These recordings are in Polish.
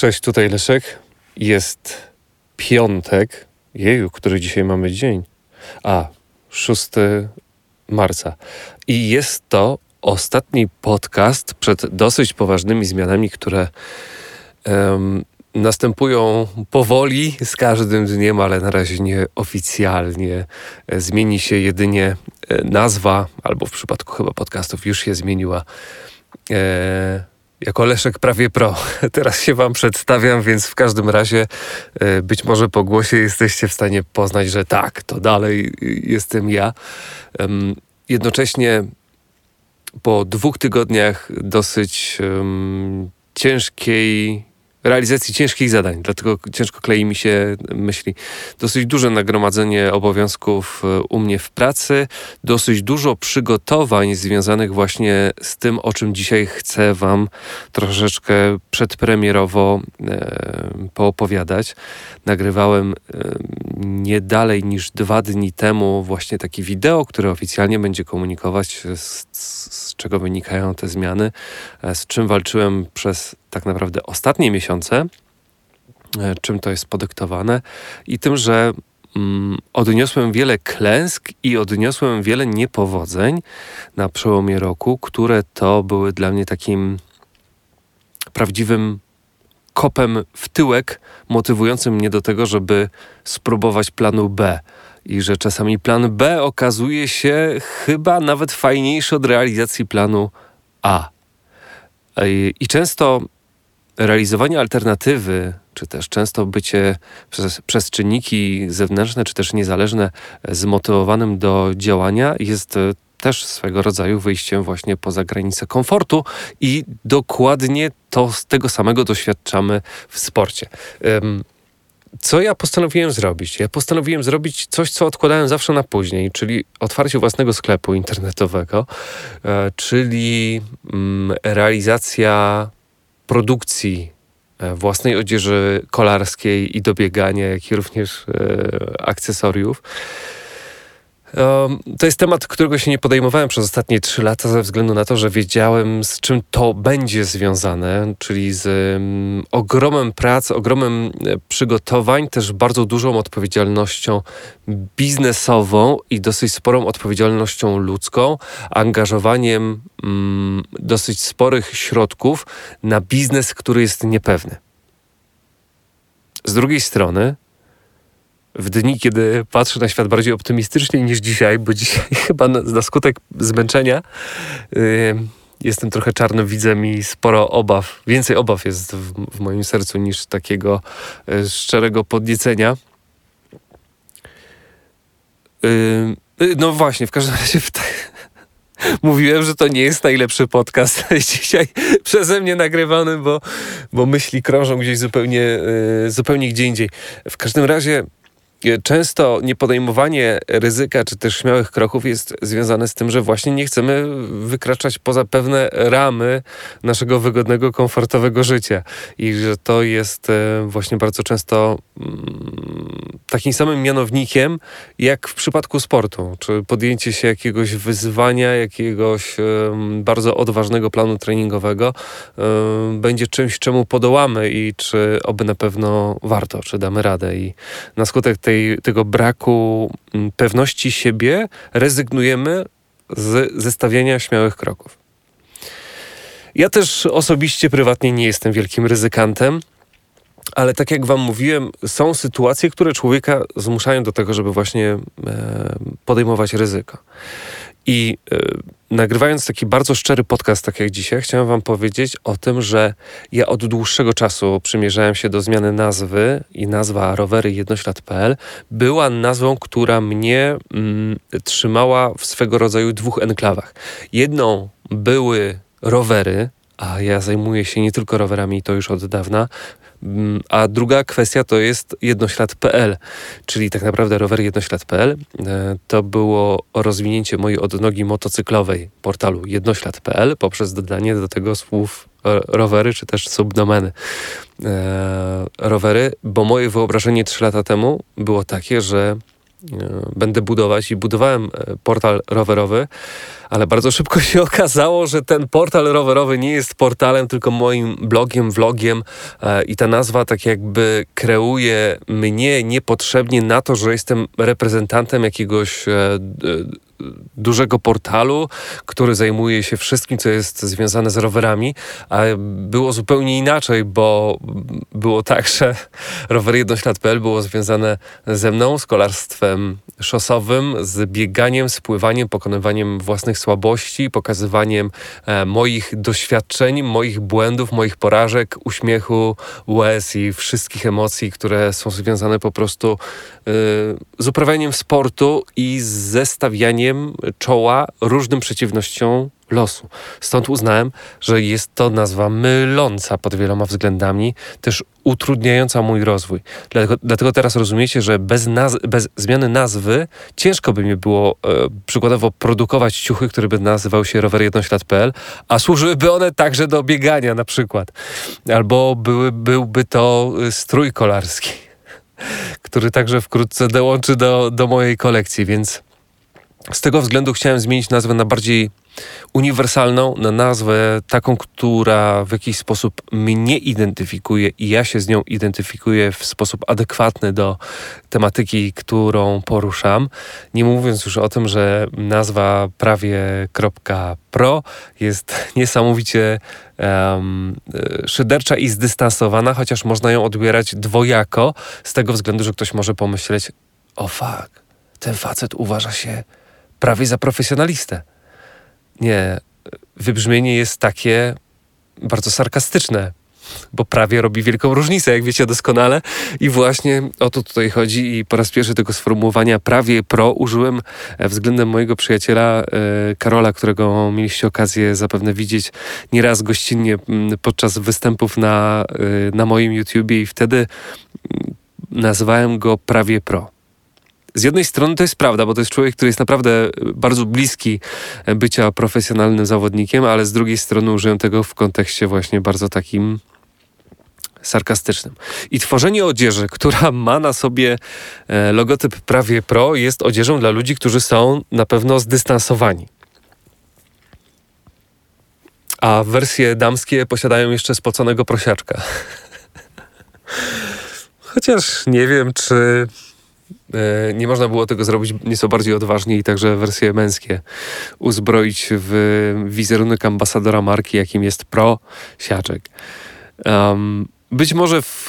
Cześć, tutaj Leszek. Jest piątek. Jeju, który dzisiaj mamy dzień? A, 6 marca. I jest to ostatni podcast przed dosyć poważnymi zmianami, które um, następują powoli z każdym dniem, ale na razie nie oficjalnie. Zmieni się jedynie e, nazwa, albo w przypadku chyba podcastów już się zmieniła. E, jako Leszek prawie pro. Teraz się Wam przedstawiam, więc w każdym razie e, być może po głosie jesteście w stanie poznać, że tak, to dalej jestem ja. Jednocześnie po dwóch tygodniach dosyć ciężkiej realizacji ciężkich zadań, dlatego ciężko klei mi się myśli. Dosyć duże nagromadzenie obowiązków e, u mnie w pracy, dosyć dużo przygotowań związanych właśnie z tym, o czym dzisiaj chcę Wam troszeczkę przedpremierowo e, poopowiadać. Nagrywałem e, nie dalej niż dwa dni temu właśnie taki wideo, które oficjalnie będzie komunikować, z, z czego wynikają te zmiany, e, z czym walczyłem przez tak naprawdę ostatnie miesiące, e, czym to jest podyktowane i tym, że mm, odniosłem wiele klęsk i odniosłem wiele niepowodzeń na przełomie roku, które to były dla mnie takim prawdziwym kopem w tyłek, motywującym mnie do tego, żeby spróbować planu B. I że czasami plan B okazuje się chyba nawet fajniejszy od realizacji planu A. I często realizowanie alternatywy, czy też często bycie przez, przez czynniki zewnętrzne, czy też niezależne, zmotywowanym do działania jest też swego rodzaju wyjściem właśnie poza granicę komfortu i dokładnie to z tego samego doświadczamy w sporcie. Co ja postanowiłem zrobić? Ja postanowiłem zrobić coś, co odkładałem zawsze na później, czyli otwarcie własnego sklepu internetowego, e, czyli mm, realizacja produkcji e, własnej odzieży kolarskiej i do biegania, jak i również e, akcesoriów. To jest temat, którego się nie podejmowałem przez ostatnie trzy lata, ze względu na to, że wiedziałem, z czym to będzie związane, czyli z um, ogromem pracy, ogromem e, przygotowań, też bardzo dużą odpowiedzialnością biznesową i dosyć sporą odpowiedzialnością ludzką, angażowaniem um, dosyć sporych środków na biznes, który jest niepewny. Z drugiej strony, w dni, kiedy patrzę na świat bardziej optymistycznie niż dzisiaj, bo dzisiaj chyba na, na skutek zmęczenia yy, jestem trochę czarnym widzem i sporo obaw, więcej obaw jest w, w moim sercu niż takiego yy, szczerego podniecenia. Yy, no właśnie, w każdym razie w Mówiłem, że to nie jest najlepszy podcast dzisiaj przeze mnie nagrywany, bo, bo myśli krążą gdzieś zupełnie, yy, zupełnie gdzie indziej. W każdym razie często niepodejmowanie ryzyka czy też śmiałych kroków jest związane z tym, że właśnie nie chcemy wykraczać poza pewne ramy naszego wygodnego, komfortowego życia. I że to jest e, właśnie bardzo często mm, takim samym mianownikiem jak w przypadku sportu, czy podjęcie się jakiegoś wyzwania, jakiegoś bardzo odważnego planu treningowego będzie czymś, czemu podołamy i czy oby na pewno warto, czy damy radę. I na skutek tej tej, tego braku mm, pewności siebie rezygnujemy z zestawiania śmiałych kroków. Ja też osobiście, prywatnie nie jestem wielkim ryzykantem, ale tak jak Wam mówiłem, są sytuacje, które człowieka zmuszają do tego, żeby właśnie e, podejmować ryzyko. I y, nagrywając taki bardzo szczery podcast, tak jak dzisiaj, chciałem Wam powiedzieć o tym, że ja od dłuższego czasu przymierzałem się do zmiany nazwy i nazwa rowery jednoślad.pl była nazwą, która mnie mm, trzymała w swego rodzaju dwóch enklawach. Jedną były rowery, a ja zajmuję się nie tylko rowerami, to już od dawna. Mm, a druga kwestia to jest jednoślad.pl, czyli tak naprawdę rower jednoślad.pl. E, to było rozwinięcie mojej odnogi motocyklowej portalu jednoślad.pl poprzez dodanie do tego słów rowery, czy też subdomeny e, rowery, bo moje wyobrażenie trzy lata temu było takie, że będę budować i budowałem e, portal rowerowy, ale bardzo szybko się okazało, że ten portal rowerowy nie jest portalem, tylko moim blogiem, vlogiem e, i ta nazwa tak jakby kreuje mnie niepotrzebnie na to, że jestem reprezentantem jakiegoś dużego portalu, który zajmuje się wszystkim, co jest związane z rowerami, a było zupełnie inaczej, bo było tak, że rowerjednoślad.pl było związane ze mną, z kolarstwem szosowym, z bieganiem, z pływaniem, pokonywaniem własnych słabości, pokazywaniem e, moich doświadczeń, moich błędów, moich porażek, uśmiechu, łez i wszystkich emocji, które są związane po prostu z uprawianiem sportu i z zestawianiem czoła różnym przeciwnościom losu. Stąd uznałem, że jest to nazwa myląca pod wieloma względami, też utrudniająca mój rozwój. Dlatego, dlatego teraz rozumiecie, że bez, naz bez zmiany nazwy ciężko by mi było e, przykładowo produkować ciuchy, które by nazywał się rowerjednoślad.pl, a służyłyby one także do biegania na przykład. Albo były, byłby to e, strój kolarski, który także wkrótce dołączy do, do mojej kolekcji, więc z tego względu chciałem zmienić nazwę na bardziej uniwersalną, na nazwę taką, która w jakiś sposób mnie identyfikuje i ja się z nią identyfikuję w sposób adekwatny do tematyki, którą poruszam. Nie mówiąc już o tym, że nazwa prawie.pro jest niesamowicie um, szydercza i zdystansowana, chociaż można ją odbierać dwojako, z tego względu, że ktoś może pomyśleć, o fuck, ten facet uważa się prawie za profesjonalistę. Nie, wybrzmienie jest takie bardzo sarkastyczne, bo prawie robi wielką różnicę, jak wiecie doskonale. I właśnie o to tutaj chodzi. I po raz pierwszy tego sformułowania prawie pro użyłem względem mojego przyjaciela e, Karola, którego mieliście okazję zapewne widzieć nieraz gościnnie podczas występów na, e, na moim YouTubie i wtedy nazywałem go prawie pro z jednej strony to jest prawda, bo to jest człowiek, który jest naprawdę bardzo bliski bycia profesjonalnym zawodnikiem, ale z drugiej strony użyłem tego w kontekście właśnie bardzo takim sarkastycznym. I tworzenie odzieży, która ma na sobie e, logotyp prawie pro, jest odzieżą dla ludzi, którzy są na pewno zdystansowani. A wersje damskie posiadają jeszcze spoconego prosiaczka. Chociaż nie wiem, czy E, nie można było tego zrobić nieco bardziej odważnie i także wersje męskie uzbroić w wizerunek ambasadora marki, jakim jest Pro Siaczek. Um, być może w,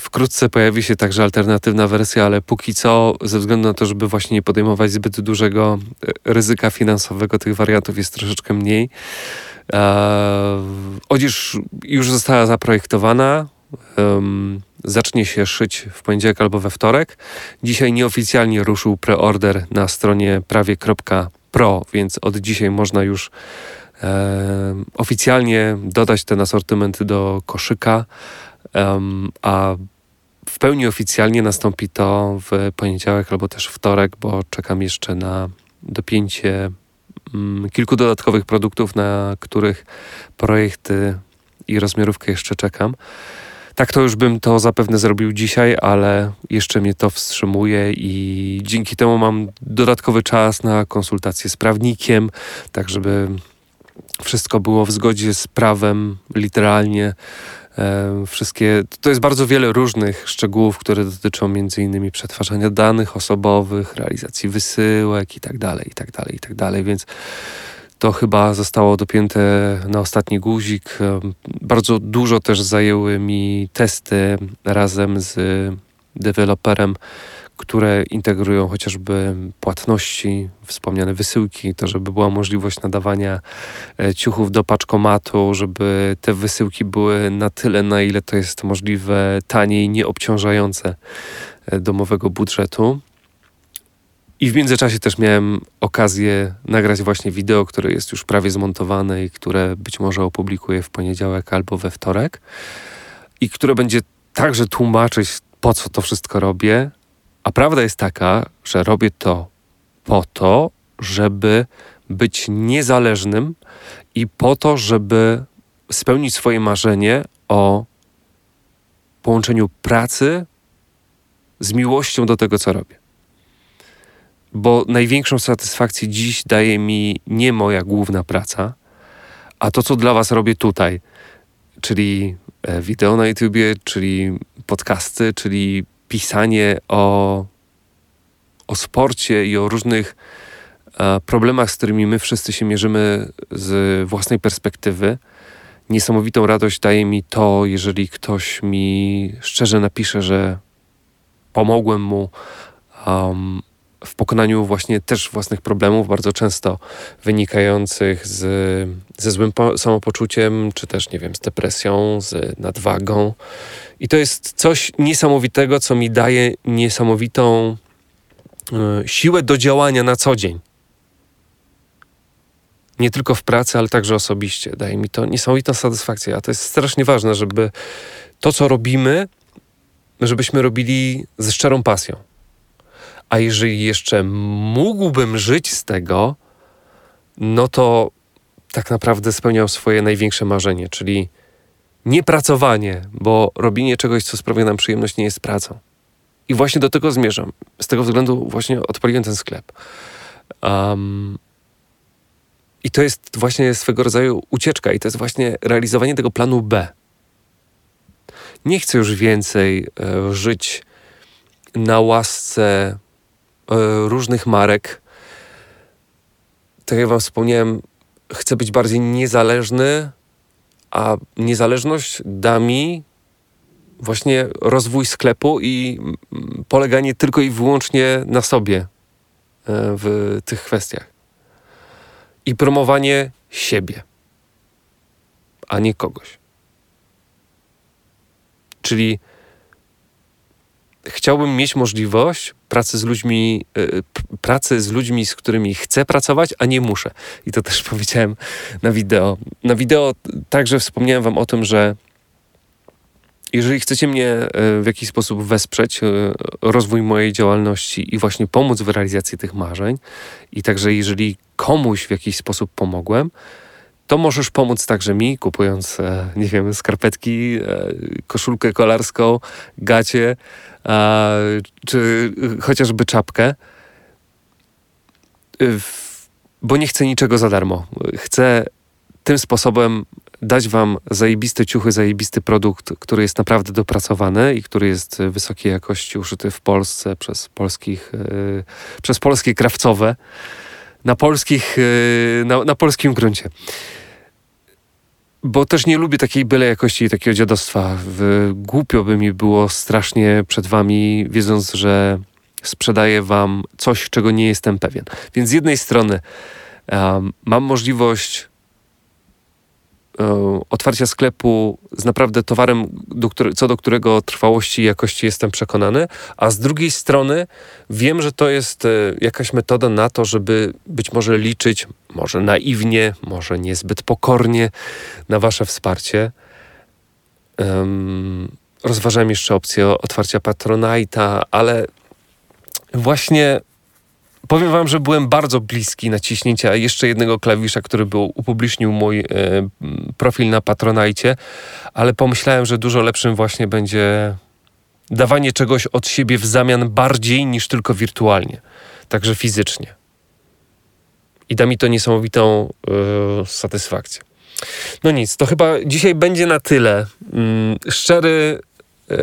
wkrótce pojawi się także alternatywna wersja, ale póki co, ze względu na to, żeby właśnie nie podejmować zbyt dużego e, ryzyka finansowego, tych wariantów jest troszeczkę mniej. E, odzież już została zaprojektowana. Um, zacznie się szyć w poniedziałek albo we wtorek. Dzisiaj nieoficjalnie ruszył preorder na stronie prawie.pro, więc od dzisiaj można już e, oficjalnie dodać ten asortyment do koszyka, e, a w pełni oficjalnie nastąpi to w poniedziałek albo też wtorek, bo czekam jeszcze na dopięcie mm, kilku dodatkowych produktów, na których projekty i rozmiarówkę jeszcze czekam. Tak to już bym to zapewne zrobił dzisiaj, ale jeszcze mnie to wstrzymuje i dzięki temu mam dodatkowy czas na konsultację z prawnikiem, tak żeby wszystko było w zgodzie z prawem, literalnie. E, wszystkie, to jest bardzo wiele różnych szczegółów, które dotyczą innymi przetwarzania danych osobowych, realizacji wysyłek i tak dalej, i tak dalej, i tak dalej, więc to chyba zostało dopięte na ostatni guzik. Bardzo dużo też zajęły mi testy razem z deweloperem, które integrują chociażby płatności, wspomniane wysyłki, to żeby była możliwość nadawania e, ciuchów do paczkomatu, żeby te wysyłki były na tyle, na ile to jest możliwe, taniej, nieobciążające e, domowego budżetu. I w międzyczasie też miałem okazję nagrać właśnie wideo, które jest już prawie zmontowane i które być może opublikuję w poniedziałek albo we wtorek. I które będzie także tłumaczyć, po co to wszystko robię. A prawda jest taka, że robię to po to, żeby być niezależnym i po to, żeby spełnić swoje marzenie o połączeniu pracy z miłością do tego, co robię. Bo największą satysfakcję dziś daje mi nie moja główna praca, a to, co dla Was robię tutaj, czyli e, wideo na YouTubie, czyli podcasty, czyli pisanie o, o sporcie i o różnych e, problemach, z którymi my wszyscy się mierzymy z własnej perspektywy. Niesamowitą radość daje mi to, jeżeli ktoś mi szczerze napisze, że pomogłem mu um, w pokonaniu właśnie też własnych problemów, bardzo często wynikających z, ze złym samopoczuciem, czy też, nie wiem, z depresją, z nadwagą. I to jest coś niesamowitego, co mi daje niesamowitą y, siłę do działania na co dzień. Nie tylko w pracy, ale także osobiście. Daje mi to niesamowitą satysfakcję. A to jest strasznie ważne, żeby to, co robimy, żebyśmy robili ze szczerą pasją. A jeżeli jeszcze mógłbym żyć z tego, no to tak naprawdę spełniał swoje największe marzenie, czyli nie pracowanie, bo robienie czegoś, co sprawia nam przyjemność, nie jest pracą. I właśnie do tego zmierzam. Z tego względu właśnie odpaliłem ten sklep. Um, I to jest właśnie swego rodzaju ucieczka, i to jest właśnie realizowanie tego planu B. Nie chcę już więcej e, żyć na łasce różnych marek. Tak jak Wam wspomniałem, chcę być bardziej niezależny, a niezależność da mi właśnie rozwój sklepu i poleganie tylko i wyłącznie na sobie e, w tych kwestiach. I promowanie siebie, a nie kogoś. Czyli chciałbym mieć możliwość pracy z ludźmi, y, pracy z ludźmi, z którymi chcę pracować, a nie muszę. I to też powiedziałem na wideo. Na wideo także wspomniałem wam o tym, że jeżeli chcecie mnie y, w jakiś sposób wesprzeć, y, rozwój mojej działalności i właśnie pomóc w realizacji tych marzeń, i także jeżeli komuś w jakiś sposób pomogłem, to możesz pomóc także mi, kupując, e, nie wiem, skarpetki, e, koszulkę kolarską, gacie, czy chociażby czapkę. Bo nie chcę niczego za darmo. Chcę tym sposobem dać wam zajebiste ciuchy, zajebisty produkt, który jest naprawdę dopracowany i który jest wysokiej jakości, uszyty w Polsce przez polskich, e, przez polskie krawcowe na polskich, e, na, na polskim gruncie. Bo też nie lubię takiej byle jakości i takiego dziadostwa. Głupio by mi było strasznie przed wami, wiedząc, że sprzedaję wam coś, czego nie jestem pewien. Więc z jednej strony um, mam możliwość otwarcia sklepu z naprawdę towarem, do który, co do którego trwałości i jakości jestem przekonany, a z drugiej strony wiem, że to jest e, jakaś metoda na to, żeby być może liczyć, może naiwnie, może niezbyt pokornie na Wasze wsparcie. Um, rozważałem jeszcze opcję otwarcia Patronite'a, ale właśnie Powiem wam, że byłem bardzo bliski naciśnięcia jeszcze jednego klawisza, który był, upublicznił mój e, profil na Patronajcie, ale pomyślałem, że dużo lepszym właśnie będzie dawanie czegoś od siebie w zamian bardziej niż tylko wirtualnie, także fizycznie. I da mi to niesamowitą e, satysfakcję. No nic, to chyba dzisiaj będzie na tyle. Mm, szczery e,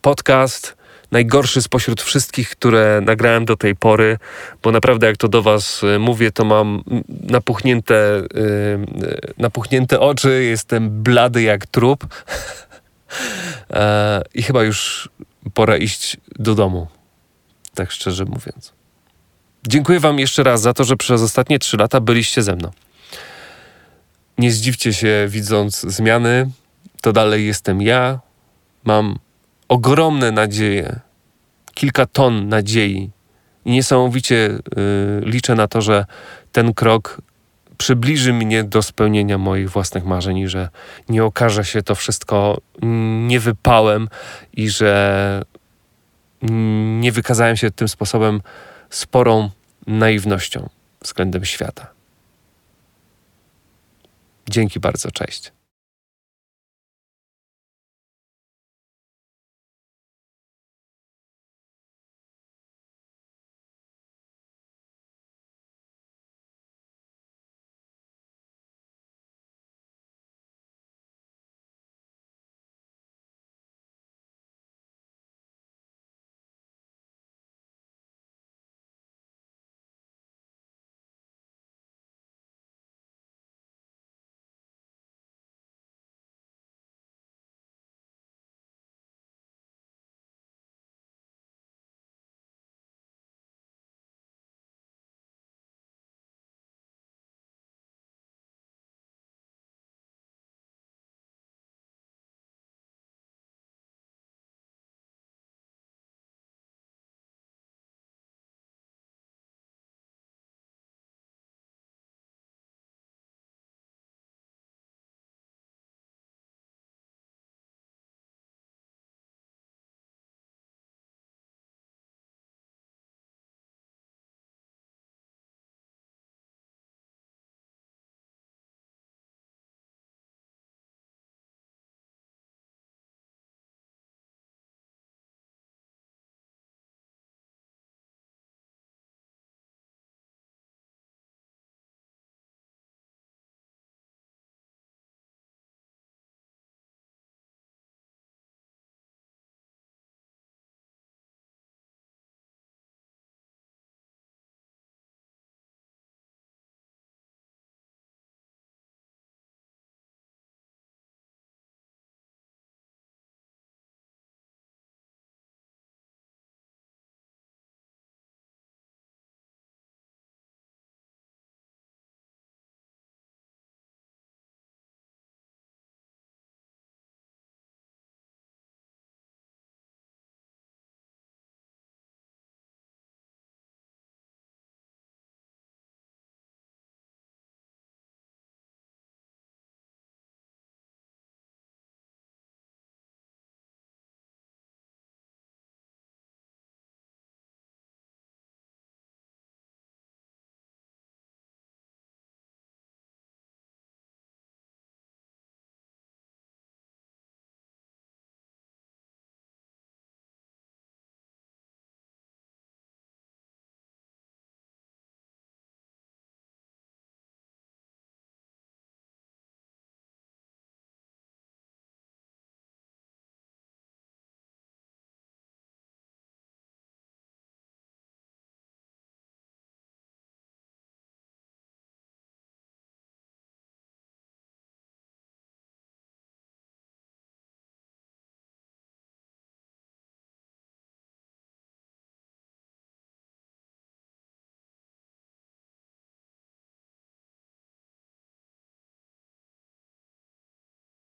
podcast najgorszy spośród wszystkich, które nagrałem do tej pory, bo naprawdę jak to do Was y, mówię, to mam napuchnięte, yy, napuchnięte oczy, jestem blady jak trup e, i chyba już pora iść do domu, tak szczerze mówiąc. Dziękuję Wam jeszcze raz za to, że przez ostatnie trzy lata byliście ze mną. Nie zdziwcie się, widząc zmiany, to dalej jestem ja. Mam ogromne nadzieje, kilka ton nadziei i niesamowicie y, liczę na to, że ten krok przybliży mnie do spełnienia moich własnych marzeń i że nie okaże się to wszystko niewypałem i że nie wykazałem się tym sposobem sporą naiwnością względem świata. Dzięki bardzo, cześć.